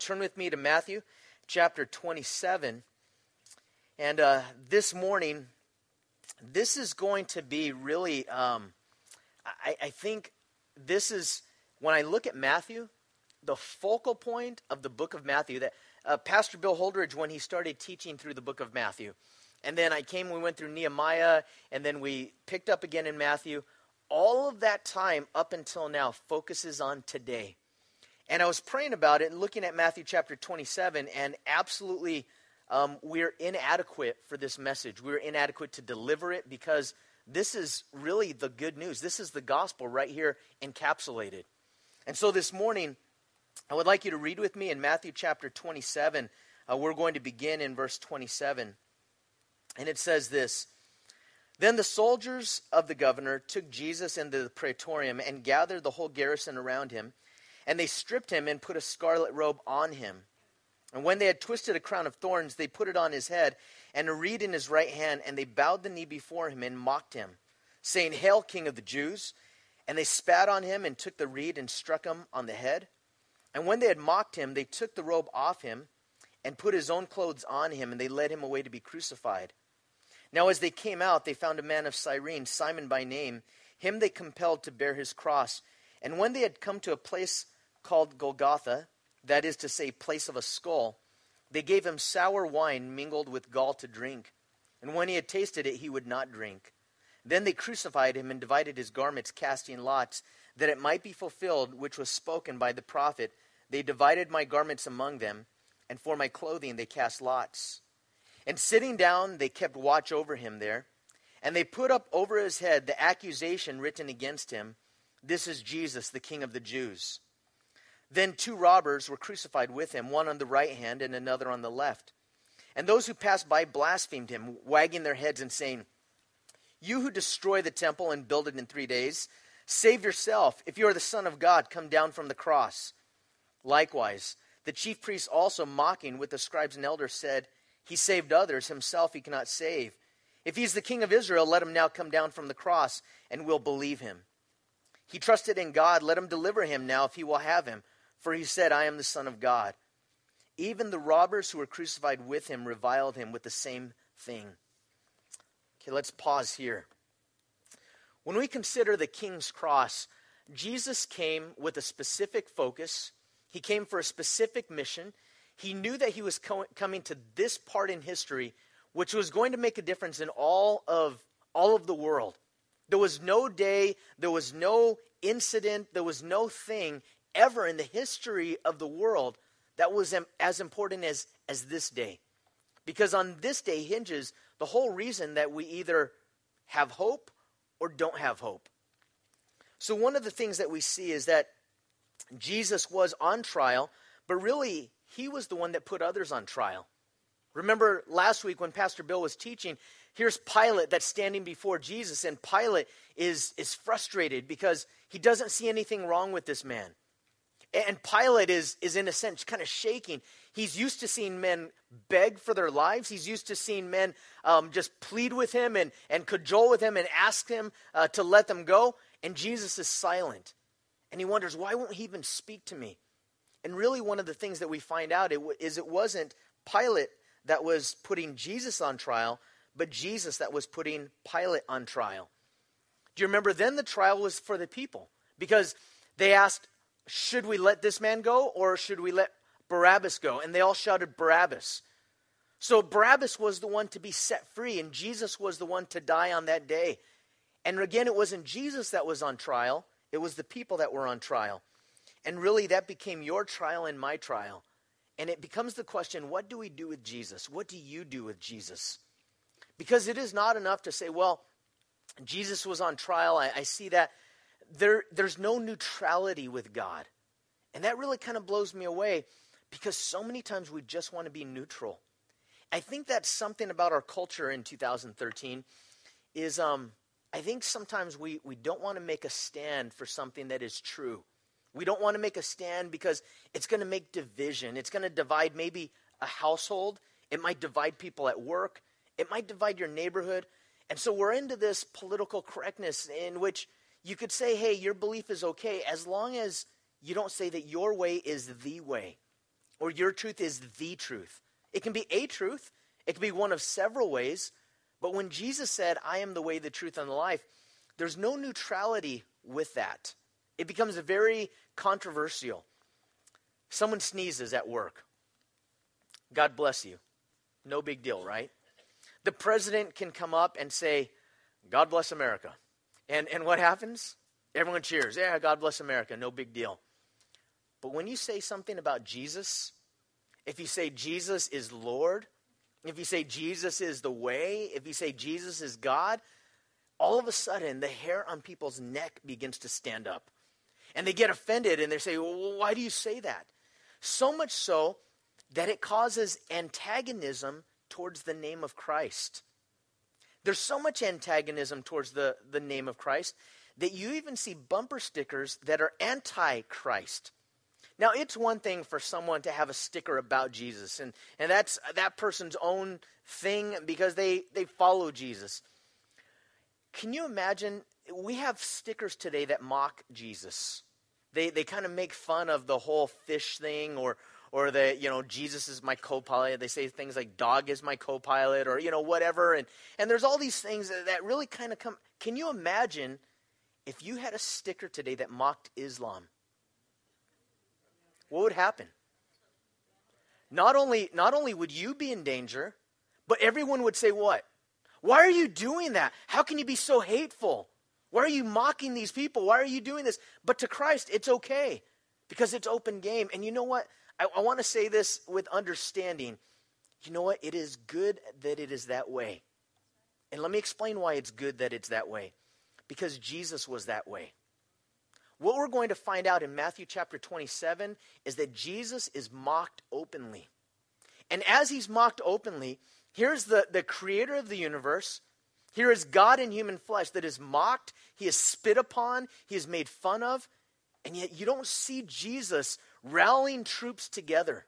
turn with me to Matthew chapter 27. And uh, this morning, this is going to be really, um, I, I think this is, when I look at Matthew, the focal point of the book of Matthew. That uh, Pastor Bill Holdridge, when he started teaching through the book of Matthew, and then I came, we went through Nehemiah, and then we picked up again in Matthew. All of that time up until now focuses on today. And I was praying about it and looking at Matthew chapter 27, and absolutely, um, we're inadequate for this message. We're inadequate to deliver it because this is really the good news. This is the gospel right here encapsulated. And so this morning, I would like you to read with me in Matthew chapter 27. Uh, we're going to begin in verse 27. And it says this Then the soldiers of the governor took Jesus into the praetorium and gathered the whole garrison around him. And they stripped him and put a scarlet robe on him. And when they had twisted a crown of thorns, they put it on his head and a reed in his right hand, and they bowed the knee before him and mocked him, saying, Hail, King of the Jews! And they spat on him and took the reed and struck him on the head. And when they had mocked him, they took the robe off him and put his own clothes on him, and they led him away to be crucified. Now, as they came out, they found a man of Cyrene, Simon by name. Him they compelled to bear his cross. And when they had come to a place called Golgotha, that is to say, place of a skull, they gave him sour wine mingled with gall to drink. And when he had tasted it, he would not drink. Then they crucified him and divided his garments, casting lots, that it might be fulfilled which was spoken by the prophet. They divided my garments among them, and for my clothing they cast lots. And sitting down, they kept watch over him there. And they put up over his head the accusation written against him This is Jesus, the King of the Jews. Then two robbers were crucified with him, one on the right hand and another on the left. And those who passed by blasphemed him, wagging their heads and saying, You who destroy the temple and build it in three days, save yourself. If you are the Son of God, come down from the cross. Likewise, the chief priests also, mocking with the scribes and elders, said, He saved others, himself he cannot save. If he's the king of Israel, let him now come down from the cross, and we'll believe him. He trusted in God, let him deliver him now if he will have him for he said, I am the Son of God. Even the robbers who were crucified with him reviled him with the same thing. Okay, let's pause here. When we consider the king's cross, Jesus came with a specific focus. He came for a specific mission. He knew that he was co- coming to this part in history which was going to make a difference in all of all of the world. There was no day, there was no incident, there was no thing ever in the history of the world that was as important as, as this day. Because on this day hinges the whole reason that we either have hope or don't have hope. So, one of the things that we see is that Jesus was on trial, but really, he was the one that put others on trial. Remember last week when Pastor Bill was teaching, here's Pilate that's standing before Jesus, and Pilate is, is frustrated because he doesn't see anything wrong with this man. And Pilate is, is in a sense, kind of shaking. He's used to seeing men beg for their lives. He's used to seeing men um, just plead with him and, and cajole with him and ask him uh, to let them go. And Jesus is silent. And he wonders, why won't he even speak to me? And really, one of the things that we find out is it wasn't Pilate that was putting Jesus on trial, but Jesus that was putting Pilate on trial. Do you remember then the trial was for the people? Because they asked, should we let this man go or should we let Barabbas go? And they all shouted, Barabbas. So Barabbas was the one to be set free, and Jesus was the one to die on that day. And again, it wasn't Jesus that was on trial, it was the people that were on trial. And really, that became your trial and my trial. And it becomes the question what do we do with Jesus? What do you do with Jesus? Because it is not enough to say, well, Jesus was on trial. I, I see that there, there's no neutrality with God. And that really kind of blows me away because so many times we just want to be neutral. I think that's something about our culture in 2013 is um, I think sometimes we, we don't want to make a stand for something that is true. We don't want to make a stand because it's going to make division. It's going to divide maybe a household. It might divide people at work. It might divide your neighborhood. And so we're into this political correctness in which you could say, hey, your belief is okay as long as you don't say that your way is the way. or your truth is the truth. It can be a truth, it can be one of several ways. But when Jesus said, I am the way, the truth, and the life, there's no neutrality with that. It becomes very controversial. Someone sneezes at work. God bless you. No big deal, right? The president can come up and say, God bless America. And, and what happens? Everyone cheers. Yeah, God bless America. No big deal. But when you say something about Jesus, if you say Jesus is Lord, if you say Jesus is the way, if you say Jesus is God, all of a sudden the hair on people's neck begins to stand up. And they get offended and they say, well, Why do you say that? So much so that it causes antagonism towards the name of Christ. There's so much antagonism towards the, the name of Christ that you even see bumper stickers that are anti Christ. Now, it's one thing for someone to have a sticker about Jesus, and, and that's that person's own thing because they, they follow Jesus. Can you imagine? We have stickers today that mock Jesus. They, they kind of make fun of the whole fish thing or, or that you know, Jesus is my co pilot. They say things like dog is my co pilot or, you know, whatever. And, and there's all these things that, that really kind of come. Can you imagine if you had a sticker today that mocked Islam? what would happen? Not only, not only would you be in danger, but everyone would say, What? Why are you doing that? How can you be so hateful? Why are you mocking these people? Why are you doing this? But to Christ, it's okay because it's open game. And you know what? I, I want to say this with understanding. You know what? It is good that it is that way. And let me explain why it's good that it's that way. Because Jesus was that way. What we're going to find out in Matthew chapter 27 is that Jesus is mocked openly. And as he's mocked openly, here's the, the creator of the universe. Here is God in human flesh that is mocked, he is spit upon, he is made fun of, and yet you don't see Jesus rallying troops together.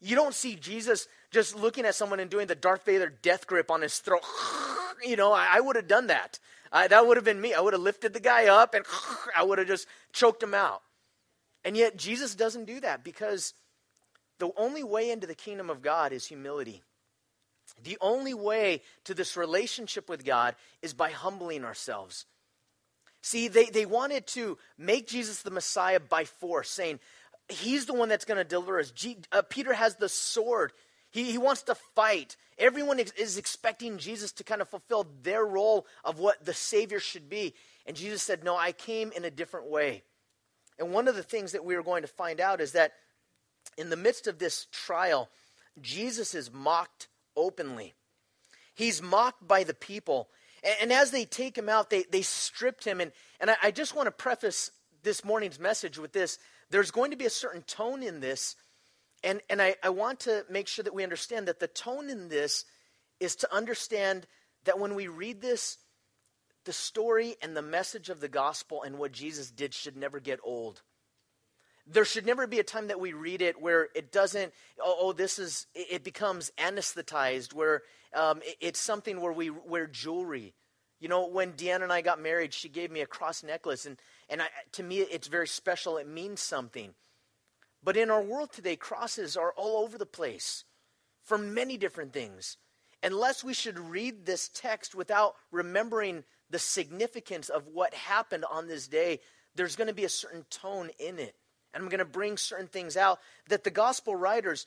You don't see Jesus just looking at someone and doing the Darth Vader death grip on his throat. you know, I, I would have done that. I, that would have been me. I would have lifted the guy up and I would have just choked him out. And yet, Jesus doesn't do that because the only way into the kingdom of God is humility. The only way to this relationship with God is by humbling ourselves. See, they, they wanted to make Jesus the Messiah by force, saying, He's the one that's going to deliver us. G, uh, Peter has the sword. He, he wants to fight. Everyone is, is expecting Jesus to kind of fulfill their role of what the Savior should be. And Jesus said, No, I came in a different way. And one of the things that we are going to find out is that in the midst of this trial, Jesus is mocked openly. He's mocked by the people. And, and as they take him out, they, they stripped him. And, and I, I just want to preface this morning's message with this. There's going to be a certain tone in this and, and I, I want to make sure that we understand that the tone in this is to understand that when we read this, the story and the message of the gospel and what Jesus did should never get old. There should never be a time that we read it where it doesn't, oh, oh this is, it becomes anesthetized, where um, it, it's something where we wear jewelry. You know, when Deanna and I got married, she gave me a cross necklace, and, and I, to me, it's very special. It means something. But in our world today, crosses are all over the place for many different things. Unless we should read this text without remembering the significance of what happened on this day, there's going to be a certain tone in it. And I'm going to bring certain things out that the gospel writers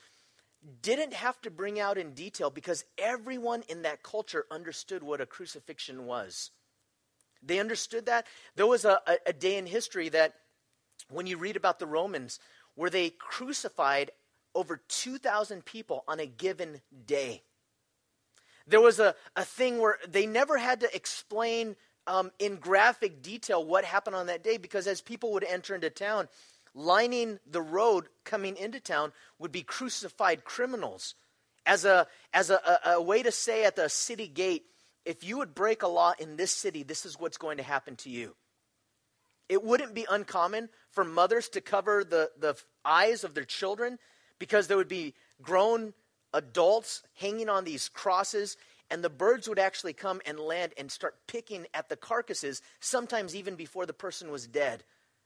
didn't have to bring out in detail because everyone in that culture understood what a crucifixion was. They understood that. There was a, a, a day in history that when you read about the Romans, where they crucified over 2,000 people on a given day. There was a, a thing where they never had to explain um, in graphic detail what happened on that day because as people would enter into town, lining the road coming into town would be crucified criminals. As a, as a, a, a way to say at the city gate, if you would break a law in this city, this is what's going to happen to you. It wouldn't be uncommon for mothers to cover the, the eyes of their children because there would be grown adults hanging on these crosses, and the birds would actually come and land and start picking at the carcasses, sometimes even before the person was dead.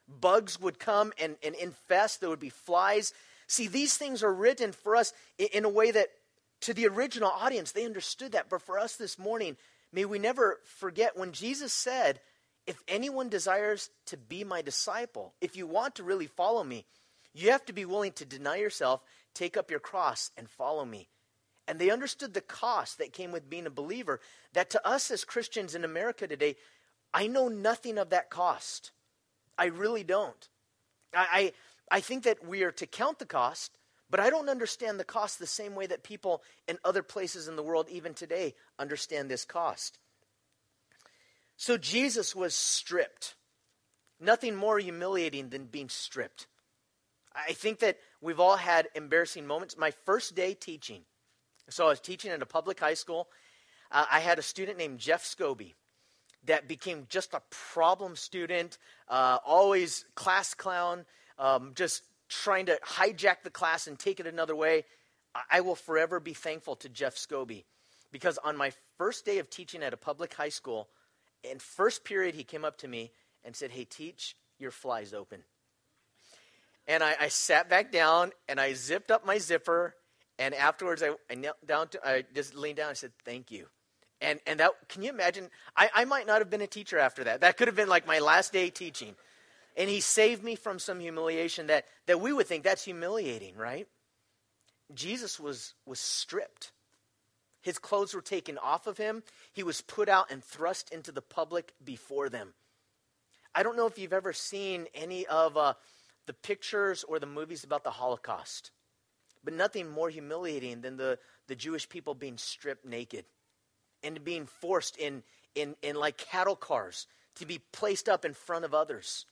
Bugs would come and, and infest, there would be flies. See, these things are written for us in, in a way that to the original audience, they understood that. But for us this morning, may we never forget when Jesus said, If anyone desires to be my disciple, if you want to really follow me, you have to be willing to deny yourself, take up your cross, and follow me. And they understood the cost that came with being a believer. That to us as Christians in America today, I know nothing of that cost. I really don't. I, I, I think that we are to count the cost, but I don't understand the cost the same way that people in other places in the world, even today, understand this cost. So Jesus was stripped. Nothing more humiliating than being stripped. I think that we've all had embarrassing moments. My first day teaching, so I was teaching at a public high school. Uh, I had a student named Jeff Scobie that became just a problem student, uh, always class clown, um, just trying to hijack the class and take it another way. I will forever be thankful to Jeff Scobie because on my first day of teaching at a public high school, in first period, he came up to me and said, Hey, teach, your fly's open. And I, I sat back down and I zipped up my zipper. And afterwards, I, I knelt down to, I just leaned down and said, Thank you. And, and that, can you imagine? I, I might not have been a teacher after that. That could have been like my last day teaching. And he saved me from some humiliation that, that we would think that's humiliating, right? Jesus was, was stripped. His clothes were taken off of him. He was put out and thrust into the public before them. I don't know if you've ever seen any of uh, the pictures or the movies about the Holocaust, but nothing more humiliating than the, the Jewish people being stripped naked and being forced in, in, in like cattle cars to be placed up in front of others.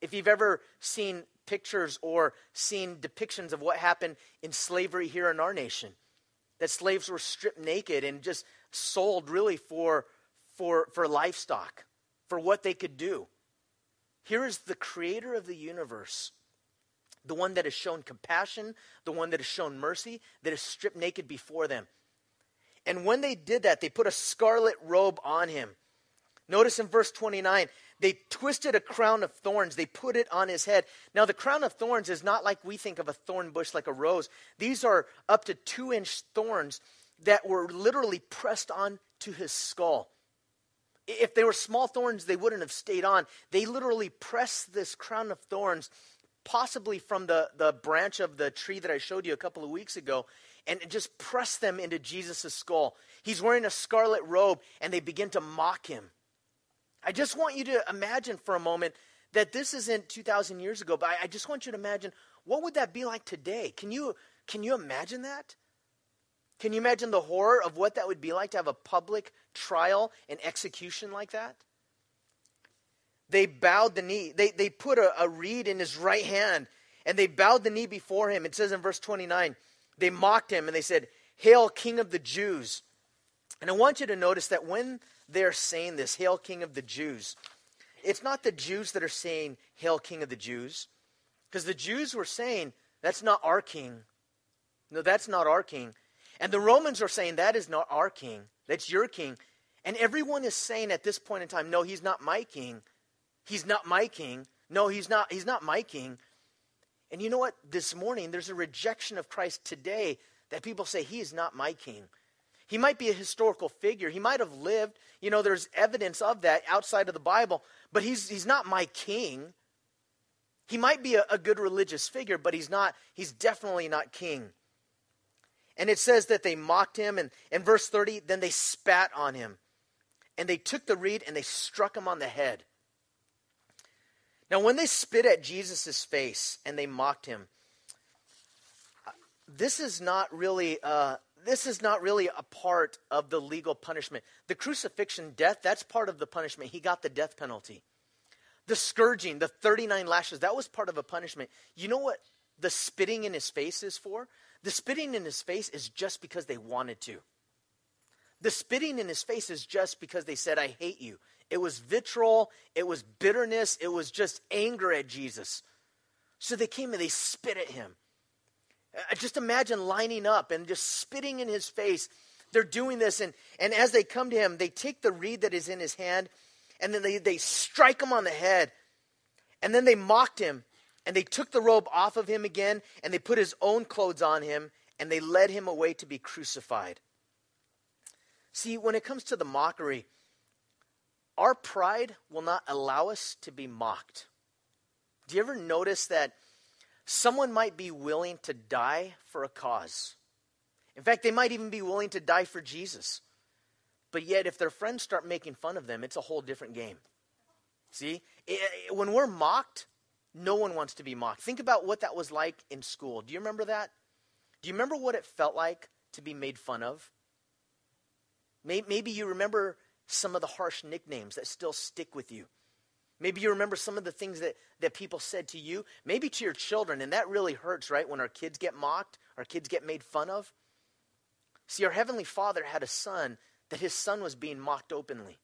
If you've ever seen pictures or seen depictions of what happened in slavery here in our nation, that slaves were stripped naked and just sold really for, for, for livestock, for what they could do. Here is the creator of the universe, the one that has shown compassion, the one that has shown mercy, that is stripped naked before them. And when they did that, they put a scarlet robe on him. Notice in verse 29, they twisted a crown of thorns. They put it on his head. Now, the crown of thorns is not like we think of a thorn bush like a rose. These are up to two inch thorns that were literally pressed on to his skull. If they were small thorns, they wouldn't have stayed on. They literally pressed this crown of thorns, possibly from the, the branch of the tree that I showed you a couple of weeks ago, and just press them into Jesus' skull. He's wearing a scarlet robe, and they begin to mock him. I just want you to imagine for a moment that this isn't 2,000 years ago, but I, just want you to imagine what would that be like today? Can you, can you imagine that? Can you imagine the horror of what that would be like to have a public trial and execution like that? They bowed the knee. They, they put a, a reed in his right hand and they bowed the knee before him. It says in verse 29, they mocked him and they said, Hail, King of the Jews. And I want you to notice that when they're saying this, Hail, King of the Jews, it's not the Jews that are saying, Hail, King of the Jews. Because the Jews were saying, That's not our king. No, that's not our king. And the Romans are saying, that is not our king, that's your king. And everyone is saying at this point in time, no, he's not my king. He's not my king. No, he's not, he's not my king. And you know what? This morning, there's a rejection of Christ today that people say, he is not my king. He might be a historical figure. He might have lived. You know, there's evidence of that outside of the Bible, but he's, he's not my king. He might be a, a good religious figure, but he's not, he's definitely not king. And it says that they mocked him. And in verse 30, then they spat on him. And they took the reed and they struck him on the head. Now, when they spit at Jesus' face and they mocked him, this is not really. Uh, this is not really a part of the legal punishment. The crucifixion, death, that's part of the punishment. He got the death penalty. The scourging, the 39 lashes, that was part of a punishment. You know what the spitting in his face is for? The spitting in his face is just because they wanted to. The spitting in his face is just because they said, I hate you. It was vitriol, it was bitterness, it was just anger at Jesus. So they came and they spit at him. Uh, just imagine lining up and just spitting in his face. They're doing this, and, and as they come to him, they take the reed that is in his hand and then they, they strike him on the head. And then they mocked him, and they took the robe off of him again, and they put his own clothes on him, and they led him away to be crucified. See, when it comes to the mockery, our pride will not allow us to be mocked. Do you ever notice that someone might be willing to die for a cause? In fact, they might even be willing to die for Jesus. But yet, if their friends start making fun of them, it's a whole different game. See? When we're mocked, no one wants to be mocked. Think about what that was like in school. Do you remember that? Do you remember what it felt like to be made fun of? Maybe you remember some of the harsh nicknames that still stick with you. Maybe you remember some of the things that, that people said to you, maybe to your children, and that really hurts, right? When our kids get mocked, our kids get made fun of. See, our Heavenly Father had a son that his son was being mocked openly.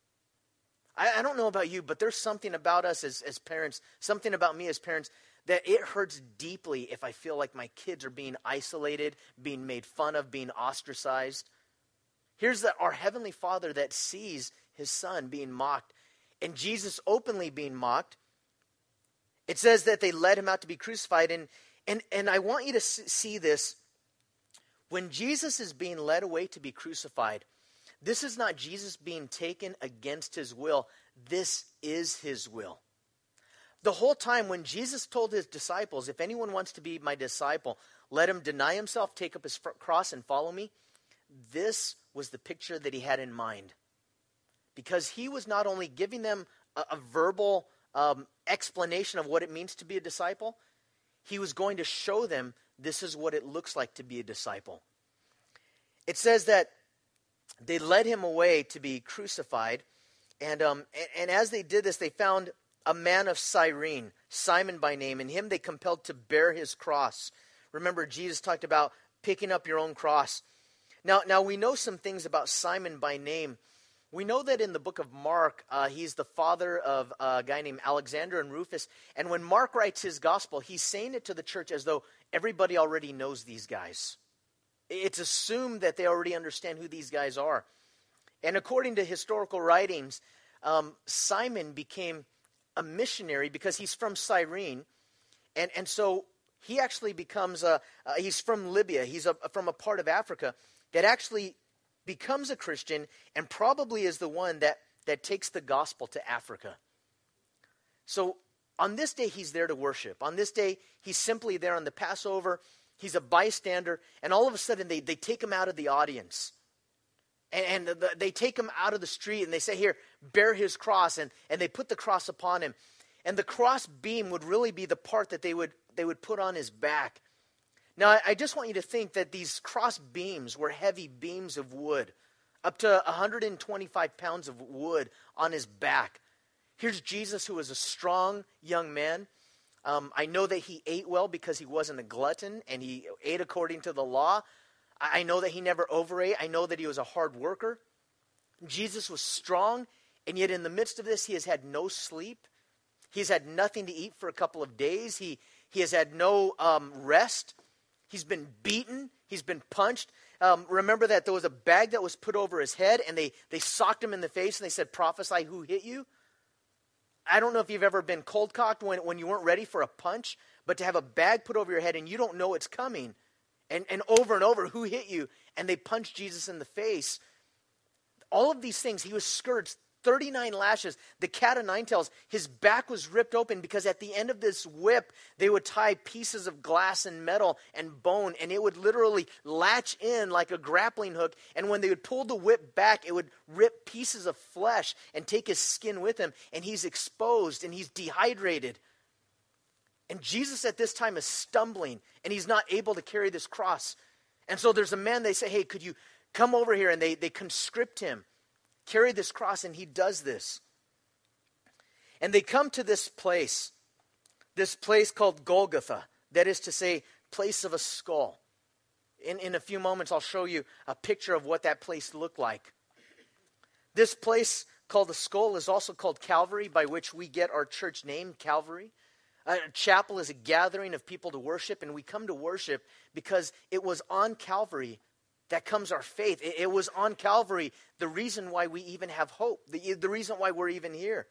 I, I don't know about you, but there's something about us as, as parents, something about me as parents, that it hurts deeply if I feel like my kids are being isolated, being made fun of, being ostracized. Here's the, our Heavenly Father that sees his son being mocked and Jesus openly being mocked. It says that they led him out to be crucified. And, and, and I want you to see this. When Jesus is being led away to be crucified, this is not Jesus being taken against his will. This is his will. The whole time when Jesus told his disciples, If anyone wants to be my disciple, let him deny himself, take up his cross, and follow me, this was the picture that he had in mind. Because he was not only giving them a, a verbal um, explanation of what it means to be a disciple, he was going to show them this is what it looks like to be a disciple. It says that they led him away to be crucified. And, um, and, and, as they did this, they found a man of Cyrene, Simon by name, and him they compelled to bear his cross. Remember, Jesus talked about picking up your own cross. Now, now we know some things about Simon by name. We know that in the book of Mark, uh, he's the father of a guy named Alexander and Rufus. And when Mark writes his gospel, he's saying it to the church as though everybody already knows these guys. It's assumed that they already understand who these guys are. And according to historical writings, um, Simon became a missionary because he's from Cyrene. And, and so he actually becomes a, uh, he's from Libya, he's a, from a part of Africa that actually becomes a Christian and probably is the one that, that takes the gospel to Africa. So on this day, he's there to worship. On this day, he's simply there on the Passover. He's a bystander, and all of a sudden, they, they take him out of the audience. And, and the, they take him out of the street and they say, Here, bear his cross. And, and they put the cross upon him. And the cross beam would really be the part that they would, they would put on his back. Now, I, just want you to think that these cross beams were heavy beams of wood, up to 125 pounds of wood on his back. Here's Jesus, who was a strong young man. Um, I know that he ate well because he wasn't a glutton and he ate according to the law. I know that he never overate. I know that he was a hard worker. Jesus was strong, and yet in the midst of this, he has had no sleep. He's had nothing to eat for a couple of days. He, he has had no um, rest. He's been beaten. He's been punched. Um, remember that there was a bag that was put over his head, and they, they socked him in the face and they said, Prophesy who hit you. I don't know if you've ever been cold cocked when, when you weren't ready for a punch, but to have a bag put over your head and you don't know it's coming, and, and over and over, who hit you? And they punched Jesus in the face. All of these things, he was scourged 39 lashes. The cat of nine tails, his back was ripped open because at the end of this whip, they would tie pieces of glass and metal and bone, and it would literally latch in like a grappling hook. And when they would pull the whip back, it would rip pieces of flesh and take his skin with him, and he's exposed and he's dehydrated. And Jesus at this time is stumbling, and he's not able to carry this cross. And so there's a man, they say, Hey, could you come over here? And they, they conscript him carry this cross, and he does this. And they come to this place, this place called Golgotha, that is to say, place of a skull. In, in a few moments, I'll show you a picture of what that place looked like. This place called the skull is also called Calvary, by which we get our church name, Calvary. A chapel is a gathering of people to worship, and we come to worship because it was on Calvary that comes our faith. It, it, was on Calvary the reason why we even have hope, the, the reason why we're even here.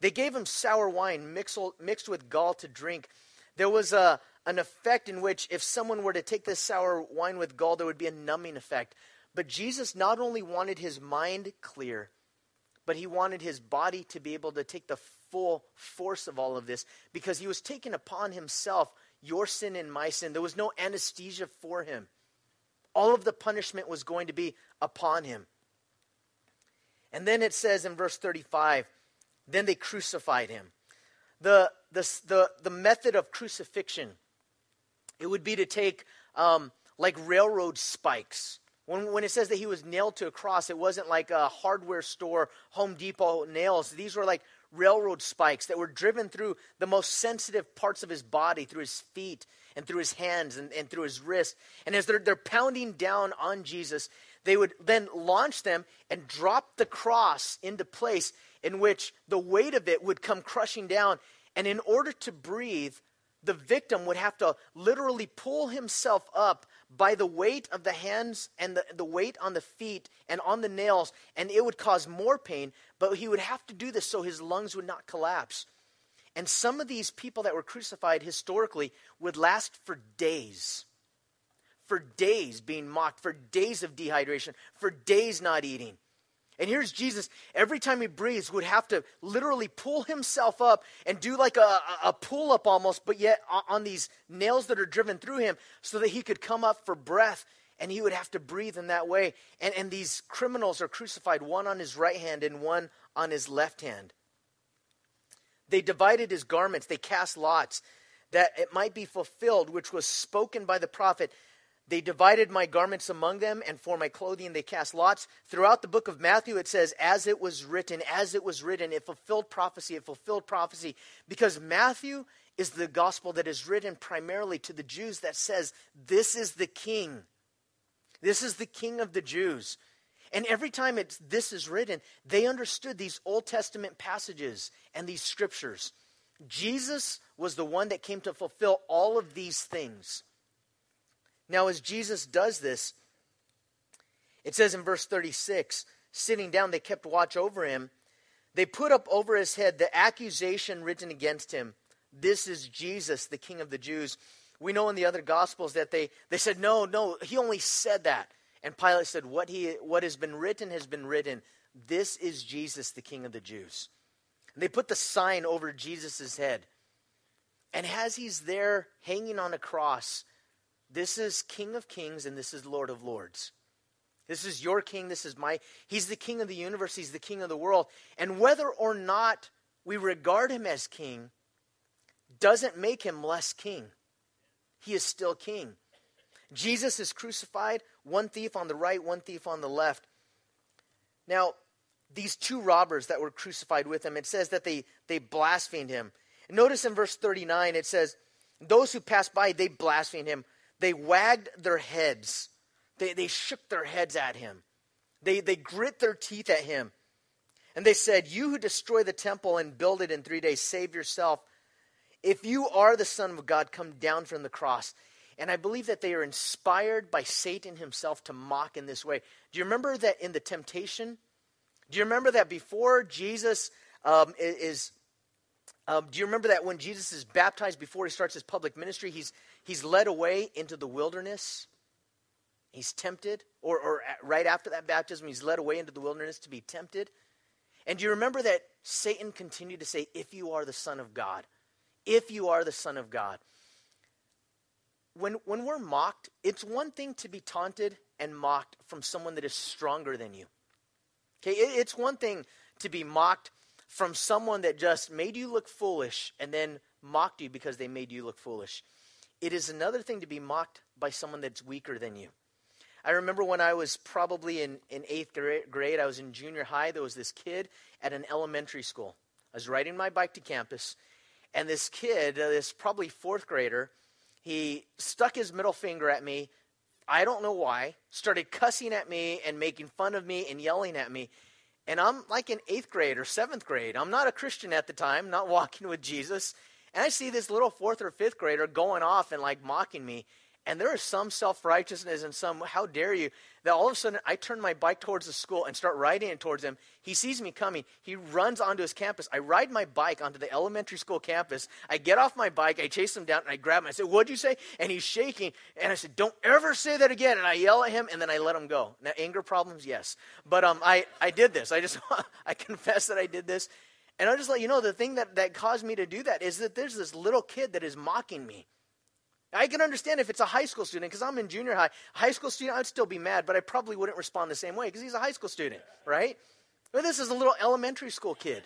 They gave him sour wine mixed, mixed with gall to drink. There was a, an effect in which, if someone were to take this sour wine with gall, there would be a numbing effect. But Jesus not only wanted his mind clear, but he wanted his body to be able to take the full force of all of this because he was taking upon himself your sin and my sin. There was no anesthesia for him. All of the punishment was going to be upon him. And then it says in verse 35 then they crucified him. The, the, the, the method of crucifixion, it would be to take um, like railroad spikes when, when it says that he was nailed to a cross, it wasn't like a hardware store, Home Depot nails. These were like railroad spikes that were driven through the most sensitive parts of his body, through his feet and through his hands and, and through his wrist. And as they're, they're pounding down on Jesus, they would then launch them and drop the cross into place in which the weight of it would come crushing down. And in order to breathe, the victim would have to literally pull himself up by the weight of the hands and the, the weight on the feet and on the nails, and it would cause more pain, but he would have to do this so his lungs would not collapse. And some of these people that were crucified historically would last for days. For days being mocked, for days of dehydration, for days not eating. And here's Jesus, every time he breathes, would have to literally pull himself up and do like a, a pull up almost, but yet on these nails that are driven through him so that he could come up for breath and he would have to breathe in that way. And, and these criminals are crucified, one on his right hand and one on his left hand. They divided his garments, they cast lots that it might be fulfilled, which was spoken by the prophet they divided my garments among them, and for my clothing they cast lots. Throughout the book of Matthew, it says, as it was written, as it was written. It fulfilled prophecy, it fulfilled prophecy. Because Matthew is the gospel that is written primarily to the Jews that says, this is the king. This is the king of the Jews. And every time it's, this is written, they understood these Old Testament passages and these scriptures. Jesus was the one that came to fulfill all of these things. Now, as Jesus does this, it says in verse 36 sitting down, they kept watch over him. They put up over his head the accusation written against him This is Jesus, the King of the Jews. We know in the other Gospels that they, they said, No, no, he only said that. And Pilate said, what, he, what has been written has been written. This is Jesus, the King of the Jews. And they put the sign over Jesus' head. And as he's there hanging on a cross, this is King of Kings and this is Lord of Lords. This is your king. This is my. He's the king of the universe. He's the king of the world. And whether or not we regard him as king doesn't make him less king. He is still king. Jesus is crucified, one thief on the right, one thief on the left. Now, these two robbers that were crucified with him, it says that they, they blasphemed him. notice in verse 39, it says, Those who passed by, they blasphemed him. They wagged their heads. They, they shook their heads at him. They, they grit their teeth at him. And they said, You who destroy the temple and build it in three days, save yourself. If you are the Son of God, come down from the cross. And I believe that they are inspired by Satan himself to mock in this way. Do you remember that in the temptation? Do you remember that before Jesus um, is um, do you remember that when Jesus is baptized before he starts his public ministry, he's, he's led away into the wilderness? He's tempted, or, or right after that baptism, he's led away into the wilderness to be tempted. And do you remember that Satan continued to say, If you are the Son of God, if you are the Son of God. When, when we're mocked, it's one thing to be taunted and mocked from someone that is stronger than you. Okay, it, it's one thing to be mocked from someone that just made you look foolish and then mocked you because they made you look foolish. It is another thing to be mocked by someone that's weaker than you. I remember when I was probably in, in eighth grade, I was in junior high. There was this kid at an elementary school. I was riding my bike to campus, and this kid, uh, this probably fourth grader, he stuck his middle finger at me. I don't know why. Started cussing at me and making fun of me and yelling at me. And I'm like in eighth grade or seventh grade. I'm not a Christian at the time, not walking with Jesus. And I see this little fourth or fifth grader going off and like mocking me. And there is some self righteousness and some, how dare you, that all of a sudden I turn my bike towards the school and start riding it towards him. He sees me coming. He runs onto his campus. I ride my bike onto the elementary school campus. I get off my bike. I chase him down and I grab him. I said, What'd you say? And he's shaking. And I said, Don't ever say that again. And I yell at him and then I let him go. Now, anger problems, yes. But um, I, I did this. I just, I confess that I did this. And I'll just let you know the thing that, that caused me to do that is that there's this little kid that is mocking me. I can understand if it's a high school student because I'm in junior high. High school student, I'd still be mad, but I probably wouldn't respond the same way because he's a high school student, right? But this is a little elementary school kid.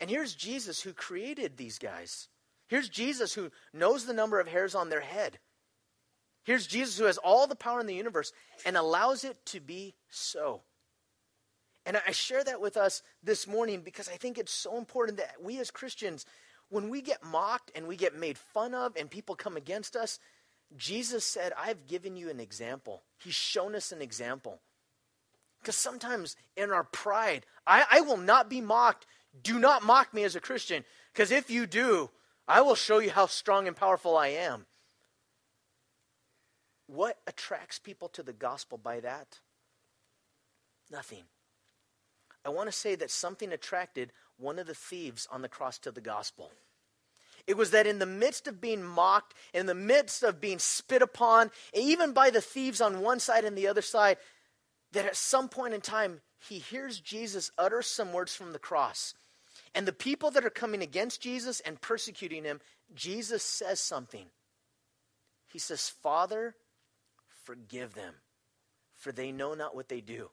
And here's Jesus who created these guys. Here's Jesus who knows the number of hairs on their head. Here's Jesus who has all the power in the universe and allows it to be so. And I share that with us this morning because I think it's so important that we as Christians when we get mocked and we get made fun of and people come against us, Jesus said, I've given you an example. He's shown us an example. Because sometimes in our pride, I, I, will not be mocked. Do not mock me as a Christian. Because if you do, I will show you how strong and powerful I am. What attracts people to the gospel by that? Nothing. I want to say that something attracted one of the thieves on the cross to the gospel. It was that in the midst of being mocked, in the midst of being spit upon, even by the thieves on one side and the other side, that at some point in time, he hears Jesus utter some words from the cross. And the people that are coming against Jesus and persecuting him, Jesus says something. He says, Father, forgive them, for they know not what they do.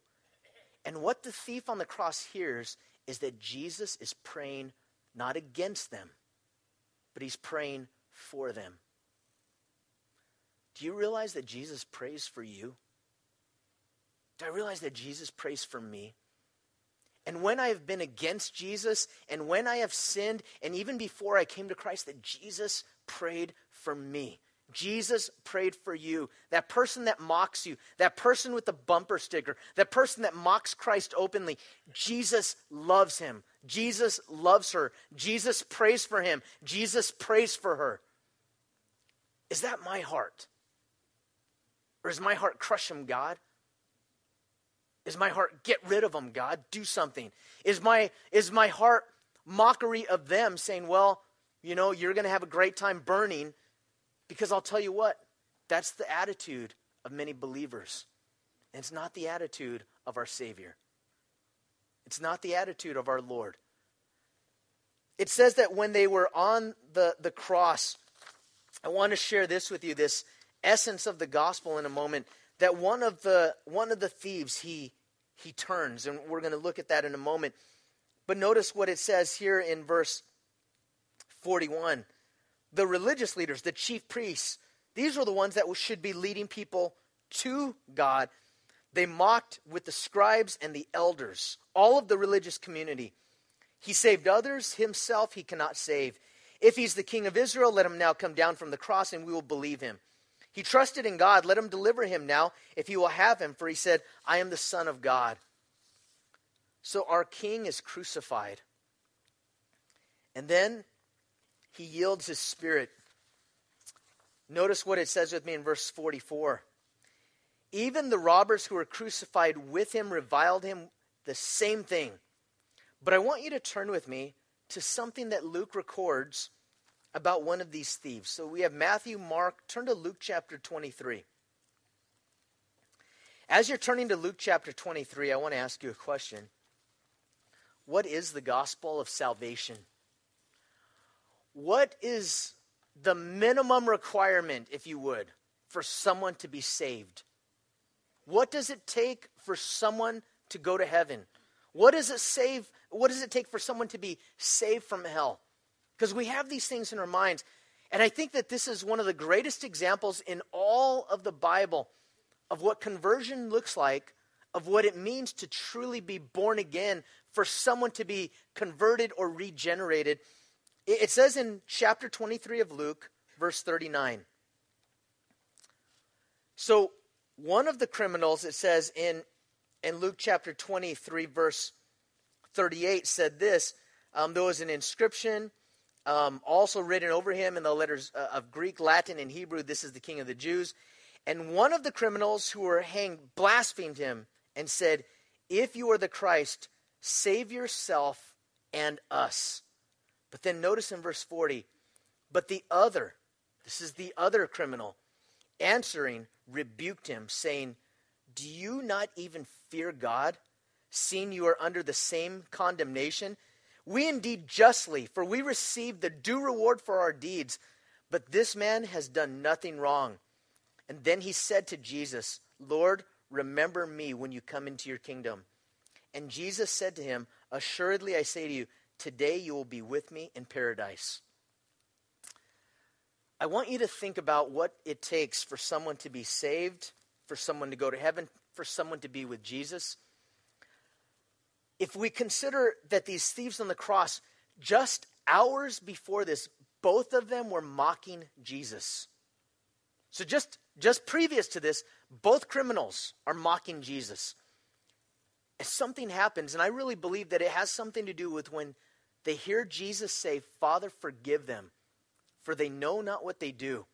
And what the thief on the cross hears is that Jesus is praying not against them, but he's praying for them. Do you realize that Jesus prays for you? Do I realize that Jesus prays for me? And when I have been against Jesus, and when I have sinned, and even before I came to Christ, that Jesus prayed for me. Jesus prayed for you. That person that mocks you, that person with the bumper sticker, that person that mocks Christ openly, Jesus loves him. Jesus loves her. Jesus prays for him. Jesus prays for her. Is that my heart? Or is my heart crush him, God? Is my heart get rid of him, God? Do something. Is my is my heart mockery of them saying, "Well, you know, you're going to have a great time burning because I'll tell you what, that's the attitude of many believers. And it's not the attitude of our Savior. It's not the attitude of our Lord. It says that when they were on the, the cross, I want to share this with you, this essence of the gospel in a moment, that one of the one of the thieves he he turns, and we're going to look at that in a moment. But notice what it says here in verse 41 the religious leaders, the chief priests, these were the ones that should be leading people to God. They mocked with the scribes and the elders, all of the religious community. He saved others, himself he cannot save. If he's the king of Israel, let him now come down from the cross and we will believe him. He trusted in God, let him deliver him now if he will have him, for he said, I am the Son of God. So our king is crucified. And then he yields his spirit. Notice what it says with me in verse 44. Even the robbers who were crucified with him reviled him the same thing. But I want you to turn with me to something that Luke records about one of these thieves. So we have Matthew, Mark, turn to Luke chapter 23. As you're turning to Luke chapter 23, I want to ask you a question. What is the gospel of salvation? What is the minimum requirement, if you would, for someone to be saved? What does it take for someone to go to heaven? What does it save? What does it take for someone to be saved from hell? Because we have these things in our minds. And I think that this is one of the greatest examples in all of the Bible of what conversion looks like, of what it means to truly be born again, for someone to be converted or regenerated. It says in chapter 23 of Luke, verse 39. So, one of the criminals, it says in, in Luke chapter 23, verse 38, said this um, there was an inscription um, also written over him in the letters uh, of Greek, Latin, and Hebrew, This is the King of the Jews. And one of the criminals who were hanged blasphemed him and said, If you are the Christ, save yourself and us. But then notice in verse 40, but the other, this is the other criminal, answering, rebuked him, saying, Do you not even fear God, seeing you are under the same condemnation? We indeed justly, for we receive the due reward for our deeds, but this man has done nothing wrong. And then he said to Jesus, Lord, remember me when you come into your kingdom. And Jesus said to him, Assuredly I say to you, today you will be with me in paradise. I want you to think about what it takes for someone to be saved, for someone to go to heaven, for someone to be with Jesus. If we consider that these thieves on the cross, just hours before this, both of them were mocking Jesus. So just just previous to this, both criminals are mocking Jesus. And something happens, and I really believe that it has something to do with when they hear Jesus say, Father, forgive them, for they know not what they do.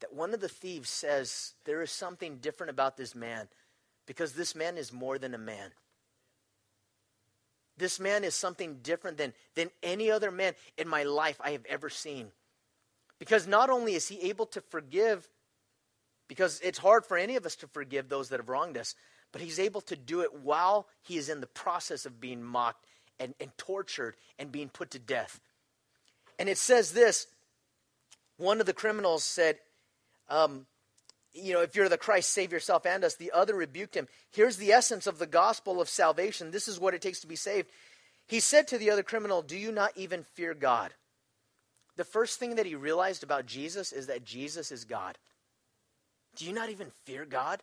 That one of the thieves says, There is something different about this man, because this man is more than a man. This man is something different than, than any other man in my life I have ever seen. Because not only is he able to forgive, because it's hard for any of us to forgive those that have wronged us, but he's able to do it while he is in the process of being mocked and, and tortured and being put to death. And it says this one of the criminals said, um, you know, if you're the Christ, save yourself and us. The other rebuked him. Here's the essence of the gospel of salvation. This is what it takes to be saved. He said to the other criminal, Do you not even fear God? The first thing that he realized about Jesus is that Jesus is God. Do you not even fear God?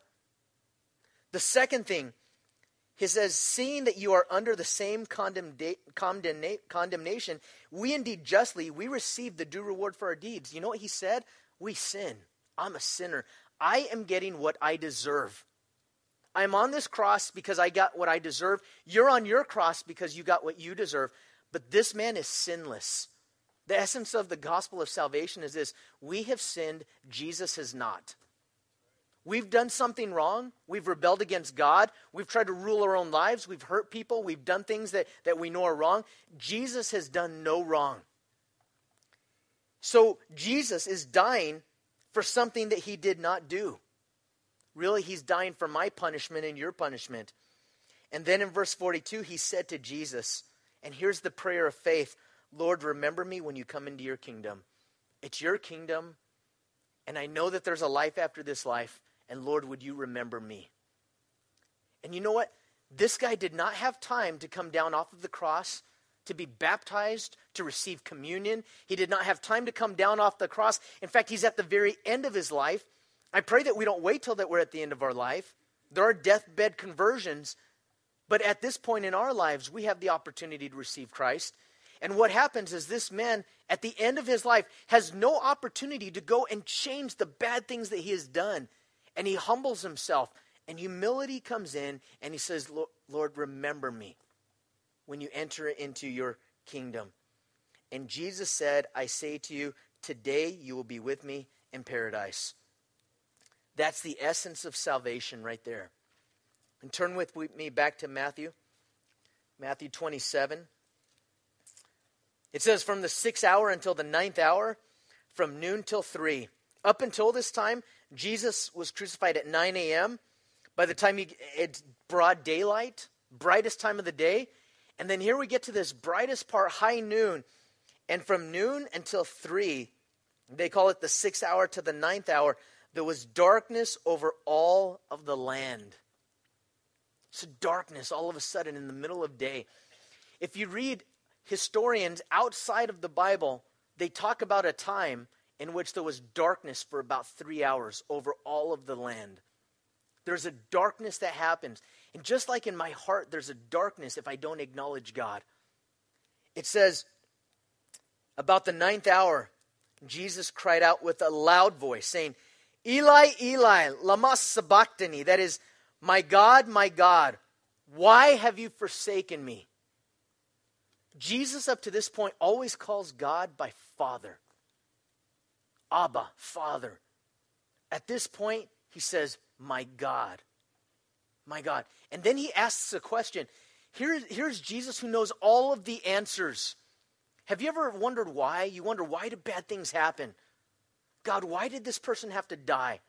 The second thing, he says, seeing that you are under the same condemna- condemna- condemnation, we indeed justly, we receive the due reward for our deeds. You know what he said? We sin. I'm a sinner. I am getting what I deserve. I'm on this cross because I got what I deserve. You're on your cross because you got what you deserve. But this man is sinless. The essence of the gospel of salvation is this we have sinned, Jesus has not. We've done something wrong. We've rebelled against God. We've tried to rule our own lives. We've hurt people. We've done things that, that we know are wrong. Jesus has done no wrong. So Jesus is dying for something that he did not do. Really, he's dying for my punishment and your punishment. And then in verse 42, he said to Jesus, and here's the prayer of faith Lord, remember me when you come into your kingdom. It's your kingdom, and I know that there's a life after this life, and Lord, would you remember me? And you know what? This guy did not have time to come down off of the cross, to be baptized, to receive communion. He did not have time to come down off the cross. In fact, he's at the very end of his life. I pray that we don't wait till that we're at the end of our life. There are deathbed conversions, but at this point in our lives, we have the opportunity to receive Christ. And what happens is this man, at the end of his life, has no opportunity to go and change the bad things that he has done. And he humbles himself. And humility comes in, and he says, Lord, remember me when you enter into your kingdom. And Jesus said, I say to you, today you will be with me in paradise. That's the essence of salvation right there. And turn with me back to Matthew, Matthew 27. It says, from the sixth hour until the ninth hour, from noon till three. Up until this time, Jesus was crucified at 9 a.m. By the time he, it's broad daylight, brightest time of the day. And then here we get to this brightest part, high noon. And from noon until three, they call it the sixth hour to the ninth hour, there was darkness over all of the land. So, darkness all of a sudden in the middle of day. If you read historians outside of the Bible, they talk about a time in which there was darkness for about three hours over all of the land. There's a darkness that happens. And just like in my heart, there's a darkness if I don't acknowledge God. It says, about the ninth hour, Jesus cried out with a loud voice, saying, Eli, Eli, lama sabachthani. That is, my God, my God, why have you forsaken me? Jesus, up to this point, always calls God by Father. Abba, Father. At this point, he says, My God. My God. And then he asks a question. Here, here's Jesus who knows all of the answers. Have you ever wondered why? You wonder, why do bad things happen? God, why did this person have to die?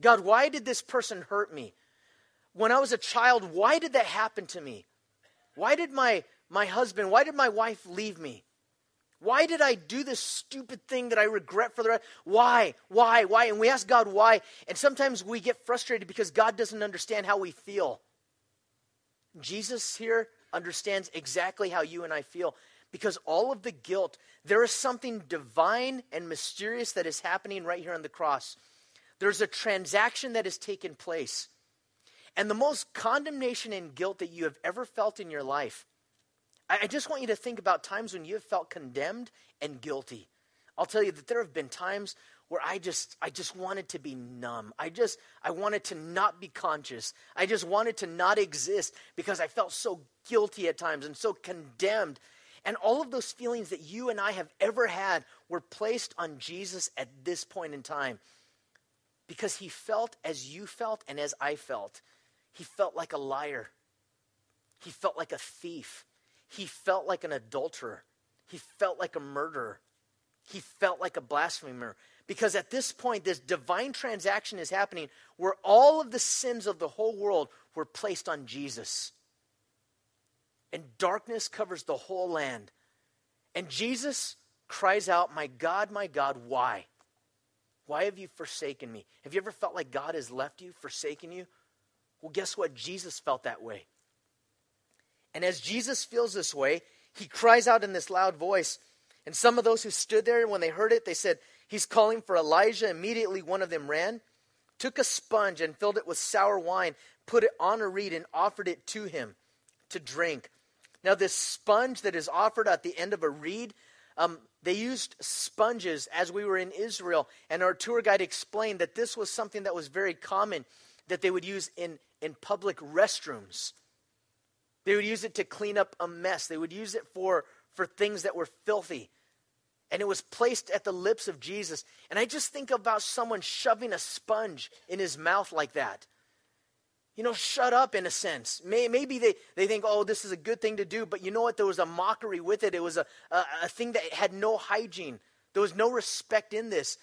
God, why did this person hurt me? When I was a child, why did that happen to me? Why did my, my husband, why did my wife leave me? Why did I do this stupid thing that I regret for the rest? Why? Why? Why? And we ask God why. And sometimes we get frustrated because God doesn't understand how we feel. Jesus here understands exactly how you and I feel because all of the guilt, there is something divine and mysterious that is happening right here on the cross. There's a transaction that has taken place. And the most condemnation and guilt that you have ever felt in your life, I, just want you to think about times when you have felt condemned and guilty. I'll tell you that there have been times where I just I just wanted to be numb. I just I wanted to not be conscious. I just wanted to not exist because I felt so guilty at times and so condemned. And all of those feelings that you and I have ever had were placed on Jesus at this point in time. Because he felt as you felt and as I felt. He felt like a liar. He felt like a thief. He felt like an adulterer. He felt like a murderer. He felt like a blasphemer. Because at this point, this divine transaction is happening where all of the sins of the whole world were placed on Jesus. And darkness covers the whole land. And Jesus cries out, My God, my God, why? Why have you forsaken me? Have you ever felt like God has left you, forsaken you? Well, guess what? Jesus felt that way. And as Jesus feels this way, he cries out in this loud voice. And some of those who stood there, when they heard it, they said, He's calling for Elijah. Immediately, one of them ran, took a sponge, and filled it with sour wine, put it on a reed, and offered it to him to drink. Now, this sponge that is offered at the end of a reed, um, they used sponges as we were in Israel. And our tour guide explained that this was something that was very common that they would use in, in public restrooms. They would use it to clean up a mess. They would use it for, for things that were filthy. And it was placed at the lips of Jesus. And I just think about someone shoving a sponge in his mouth like that. You know, shut up in a sense. Maybe they, they think, oh, this is a good thing to do, but you know what? There was a mockery with it. It was a, a, a thing that had no hygiene, there was no respect in this.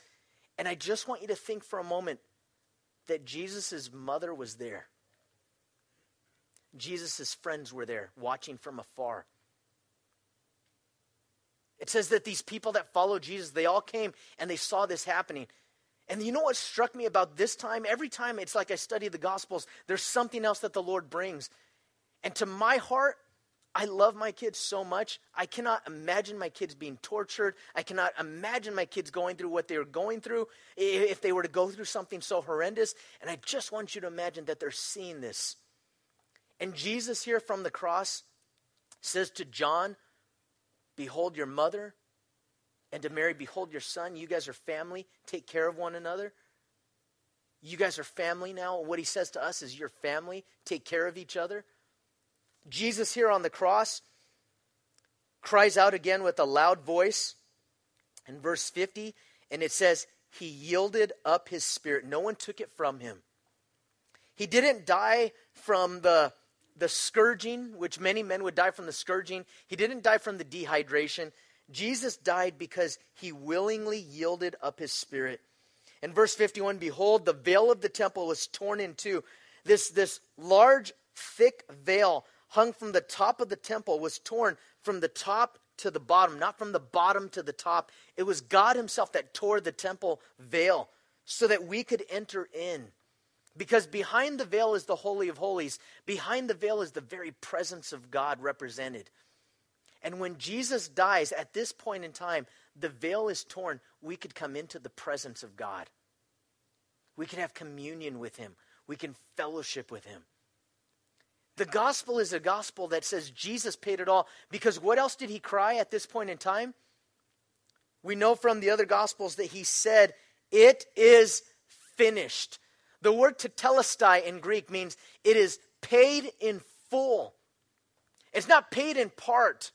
And I just want you to think for a moment that Jesus' mother was there. Jesus' friends were there watching from afar. It says that these people that followed Jesus, they all came and they saw this happening. And you know what struck me about this time? Every time it's like I study the Gospels, there's something else that the Lord brings. And to my heart, I love my kids so much. I cannot imagine my kids being tortured. I cannot imagine my kids going through what they were going through if they were to go through something so horrendous. And I just want you to imagine that they're seeing this. And Jesus here from the cross says to John, Behold your mother, and to Mary, Behold your son. You guys are family. Take care of one another. You guys are family now. What he says to us is, You're family. Take care of each other. Jesus here on the cross cries out again with a loud voice in verse 50, and it says, He yielded up his spirit. No one took it from him. He didn't die from the the scourging, which many men would die from the scourging. He didn't die from the dehydration. Jesus died because he willingly yielded up his spirit. In verse 51, behold, the veil of the temple was torn in two. This, this large, thick veil hung from the top of the temple was torn from the top to the bottom, not from the bottom to the top. It was God himself that tore the temple veil so that we could enter in. Because behind the veil is the Holy of Holies. Behind the veil is the very presence of God represented. And when Jesus dies, at this point in time, the veil is torn. We could come into the presence of God. We can have communion with Him. We can fellowship with Him. The gospel is a gospel that says Jesus paid it all. Because what else did He cry at this point in time? We know from the other gospels that He said, It is finished. The word tetelestai in Greek means it is paid in full. It's not paid in part.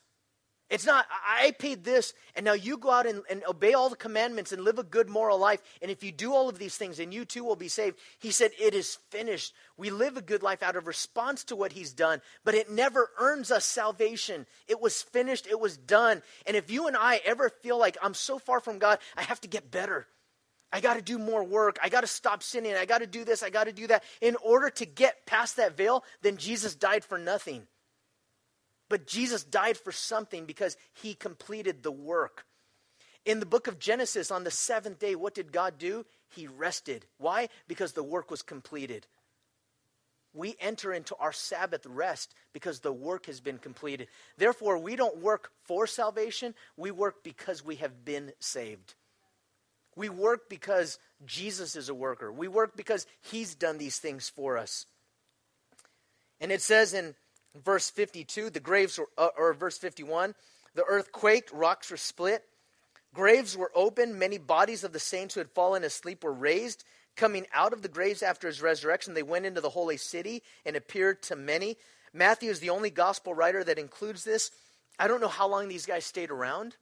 It's not, I paid this, and now you go out and, and, obey all the commandments and live a good moral life. And if you do all of these things, and you too will be saved. He said, It is finished. We live a good life out of response to what He's done, but it never earns us salvation. It was finished, it was done. And if you and I ever feel like I'm so far from God, I have to get better. I got to do more work. I got to stop sinning. I got to do this. I got to do that. In order to get past that veil, then Jesus died for nothing. But Jesus died for something because he completed the work. In the book of Genesis, on the seventh day, what did God do? He rested. Why? Because the work was completed. We enter into our Sabbath rest because the work has been completed. Therefore, we don't work for salvation, we work because we have been saved. We work because Jesus is a worker. We work because he's done these things for us. And it says in verse 52, the graves were, uh, or verse 51, the earth quaked, rocks were split, graves were opened, many bodies of the saints who had fallen asleep were raised. Coming out of the graves after his resurrection, they went into the holy city and appeared to many. Matthew is the only gospel writer that includes this. I don't know how long these guys stayed around.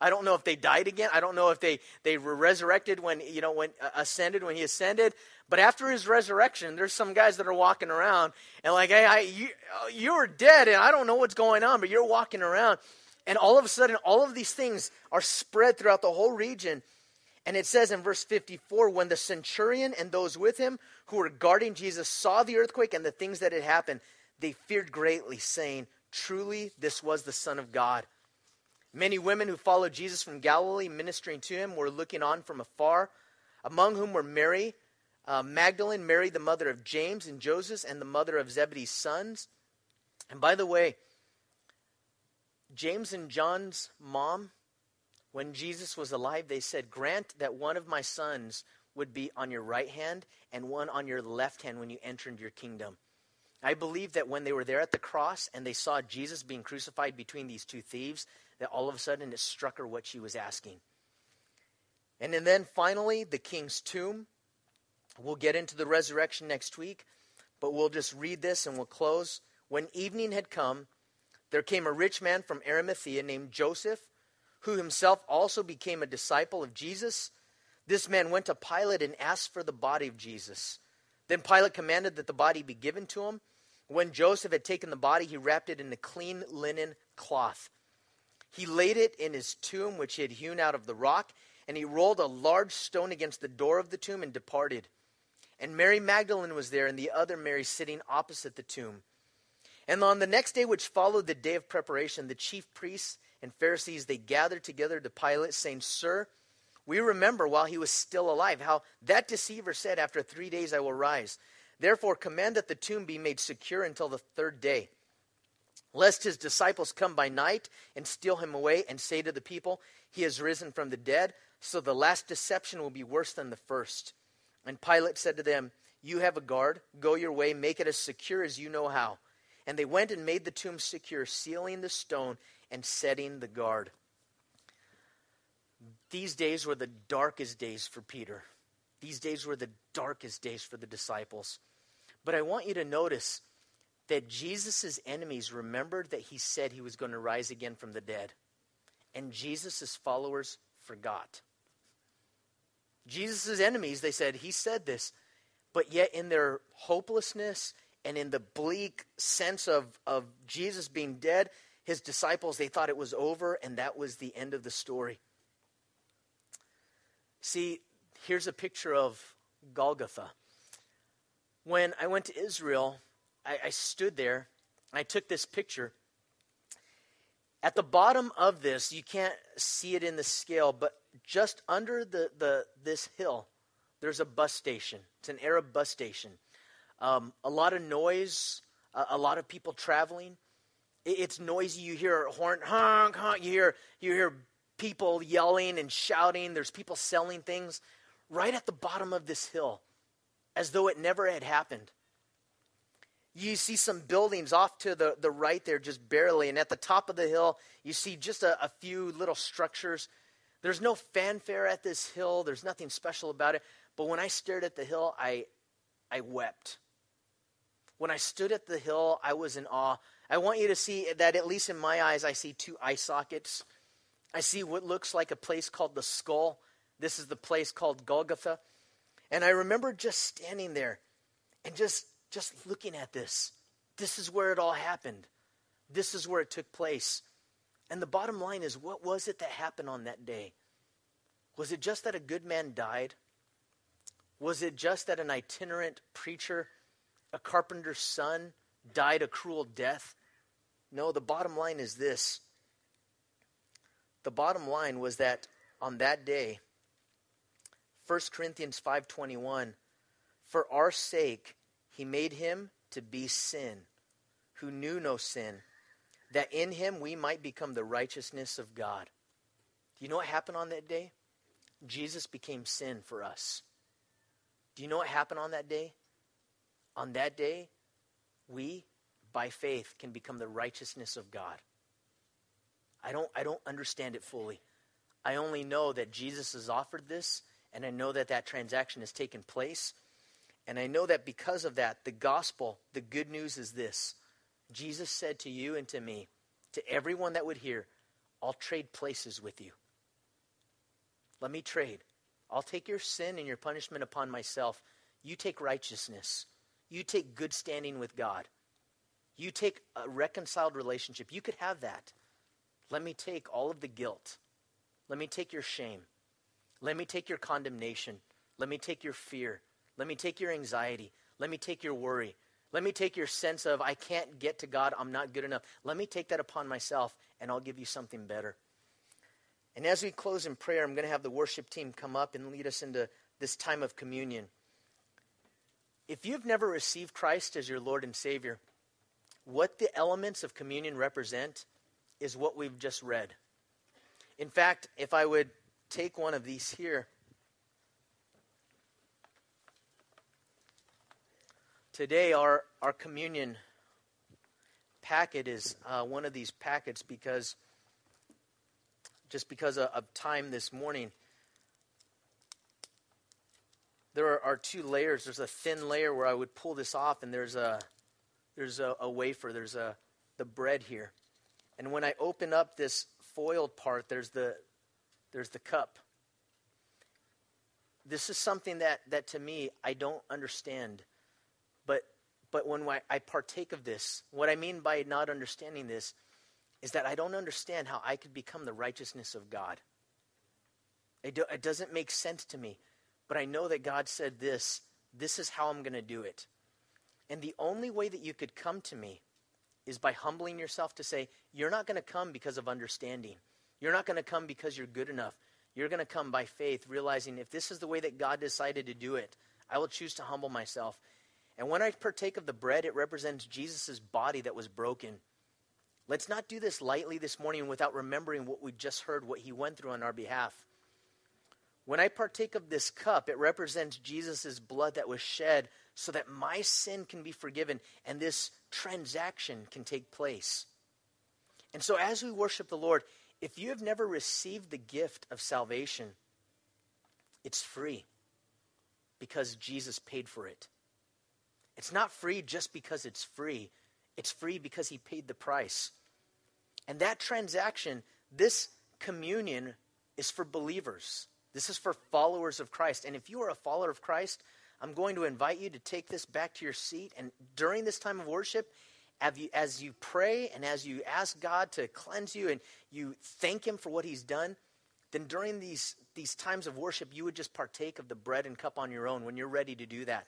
I don't know if they died again. I don't know if they, they were resurrected when, you know, when uh, ascended, when he ascended. But after his resurrection, there's some guys that are walking around and like, hey, I, you, you were dead and I don't know what's going on, but you're walking around. And all of a sudden, all of these things are spread throughout the whole region. And it says in verse 54 when the centurion and those with him who were guarding Jesus saw the earthquake and the things that had happened, they feared greatly, saying, Truly, this was the Son of God. Many women who followed Jesus from Galilee, ministering to him, were looking on from afar, among whom were Mary, uh, Magdalene, Mary, the mother of James and Joseph, and the mother of Zebedee's sons. And by the way, James and John's mom, when Jesus was alive, they said, Grant that one of my sons would be on your right hand and one on your left hand when you enter into your kingdom. I believe that when they were there at the cross and they saw Jesus being crucified between these two thieves, that all of a sudden it struck her what she was asking. And then finally, the king's tomb. We'll get into the resurrection next week, but we'll just read this and we'll close. When evening had come, there came a rich man from Arimathea named Joseph, who himself also became a disciple of Jesus. This man went to Pilate and asked for the body of Jesus. Then Pilate commanded that the body be given to him. When Joseph had taken the body, he wrapped it in a clean linen cloth he laid it in his tomb, which he had hewn out of the rock, and he rolled a large stone against the door of the tomb and departed. And Mary Magdalene was there, and the other Mary sitting opposite the tomb. And on the next day, which followed the day of preparation, the chief priests and Pharisees they gathered together to Pilate, saying, Sir, we remember while he was still alive how that deceiver said, After three days I will rise. Therefore, command that the tomb be made secure until the third day lest his disciples come by night and steal him away and say to the people, He has risen from the dead. So the last deception will be worse than the first. And Pilate said to them, You have a guard. Go your way, make it as secure as you know how. And they went and made the tomb secure, sealing the stone and setting the guard. These days were the darkest days for Peter. These days were the darkest days for the disciples. But I want you to notice that Jesus' enemies remembered that he said he was going to rise again from the dead. And Jesus' followers forgot. Jesus' enemies, they said, he said this, but yet in their hopelessness and in the bleak sense of, of Jesus being dead, his disciples, they thought it was over and that was the end of the story. See, here's a picture of Golgotha. When I went to Israel, I, I stood there. and I took this picture. At the bottom of this, you can't see it in the scale, but just under the, the this hill, there's a bus station. It's an Arab bus station. Um, a lot of noise, a, a, lot of people traveling. It, it's noisy. You hear a horn, honk, honk. You hear you hear people yelling and shouting. There's people selling things right at the bottom of this hill, as though it never had happened. You see some buildings off to the, the right there, just barely. And at the top of the hill, you see just a, a few little structures. There's no fanfare at this hill, there's nothing special about it. But when I stared at the hill, I, I wept. When I stood at the hill, I was in awe. I want you to see that, at least in my eyes, I see two eye sockets. I see what looks like a place called the skull. This is the place called Golgotha. And I remember just standing there and just, just looking at this. This is where it all happened. This is where it took place. And the bottom line is what was it that happened on that day? Was it just that a good man died? Was it just that an itinerant preacher, a carpenter's son, died a cruel death? No, the bottom line is this. The bottom line was that on that day, 1 Corinthians 5:21, for our sake he made him to be sin, who knew no sin, that in him we might become the righteousness of God. Do you know what happened on that day? Jesus became sin for us. Do you know what happened on that day? On that day, we, by faith, can become the righteousness of God. I don't, I don't understand it fully. I only know that Jesus has offered this, and I know that that transaction has taken place. And I know that because of that, the gospel, the good news is this Jesus said to you and to me, to everyone that would hear, I'll trade places with you. Let me trade. I'll take your sin and your punishment upon myself. You take righteousness. You take good standing with God. You take a reconciled relationship. You could have that. Let me take all of the guilt. Let me take your shame. Let me take your condemnation. Let me take your fear. Let me take your anxiety. Let me take your worry. Let me take your sense of, I can't get to God. I'm not good enough. Let me take that upon myself, and I'll give you something better. And as we close in prayer, I'm going to have the worship team come up and lead us into this time of communion. If you've never received Christ as your Lord and Savior, what the elements of communion represent is what we've just read. In fact, if I would take one of these here, today our, our communion packet is uh, one of these packets because just because of, of time this morning. There are, are, two layers. There's a thin layer where I would pull this off, and there's a there's a, a wafer. There's a the bread here, and when I open up this foiled part, there's the there's the cup. This is something that that to me I don't understand, but when I partake of this, what I mean by not understanding this is that I don't understand how I could become the righteousness of God. It, do, it doesn't make sense to me. But I know that God said this this is how I'm going to do it. And the only way that you could come to me is by humbling yourself to say, You're not going to come because of understanding. You're not going to come because you're good enough. You're going to come by faith, realizing if this is the way that God decided to do it, I will choose to humble myself. And when I partake of the bread, it represents Jesus' body that was broken Let's not do this lightly this morning without remembering what we just heard, what he went through on our behalf. When I partake of this cup, it represents Jesus' blood that was shed so that my sin can be forgiven and this transaction can take place. And so, as we worship the Lord, if you have never received the gift of salvation, it's free because Jesus paid for it. It's not free just because it's free, it's free because he paid the price. And that transaction, this communion, is for believers. This is for followers of Christ. And if you are a follower of Christ, I'm going to invite you to take this back to your seat. And during this time of worship, as you pray and as you ask God to cleanse you and you thank Him for what He's done, then during these, these times of worship, you would just partake of the bread and cup on your own when you're ready to do that.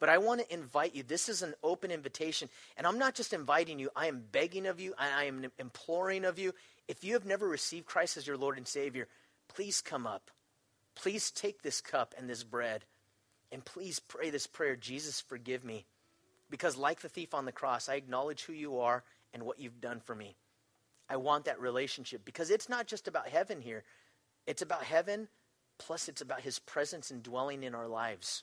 But I want to invite you. This is an open invitation. And I'm not just inviting you, I am begging of you, I am imploring of you. If you have never received Christ as your Lord and Savior, please come up. Please take this cup and this bread. And please pray this prayer Jesus, forgive me. Because, like the thief on the cross, I acknowledge who you are and what you've done for me. I want that relationship because it's not just about heaven here, it's about heaven, plus, it's about his presence and dwelling in our lives.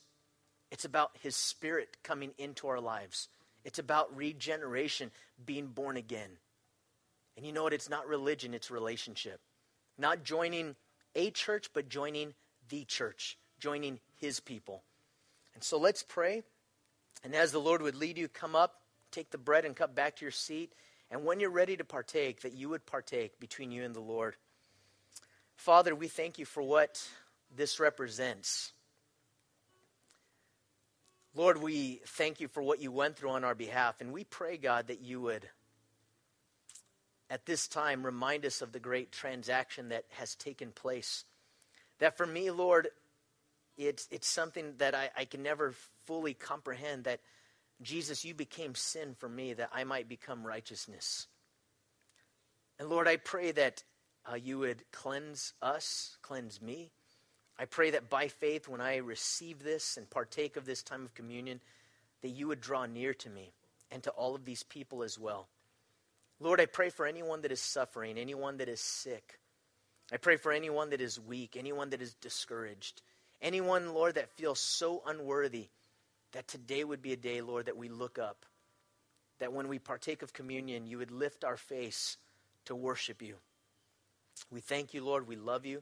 It's about His Spirit coming into our lives. It's about regeneration, being born again. And you know what? It's not religion, it's relationship. Not joining a church, but joining the church, joining His people. And so let's pray. And as the Lord would lead you, come up, take the bread and cup back to your seat. And when you're ready to partake, that you would partake between you and the Lord. Father, we thank you for what this represents. Lord, we thank you for what you went through on our behalf. And we pray, God, that you would, at this time, remind us of the great transaction that has taken place. That for me, Lord, it's, it's something that I, I can never fully comprehend that Jesus, you became sin for me that I might become righteousness. And Lord, I pray that uh, you would cleanse us, cleanse me. I pray that by faith, when I receive this and partake of this time of communion, that you would draw near to me and to all of these people as well. Lord, I pray for anyone that is suffering, anyone that is sick. I pray for anyone that is weak, anyone that is discouraged, anyone, Lord, that feels so unworthy, that today would be a day, Lord, that we look up. That when we partake of communion, you would lift our face to worship you. We thank you, Lord. We love you.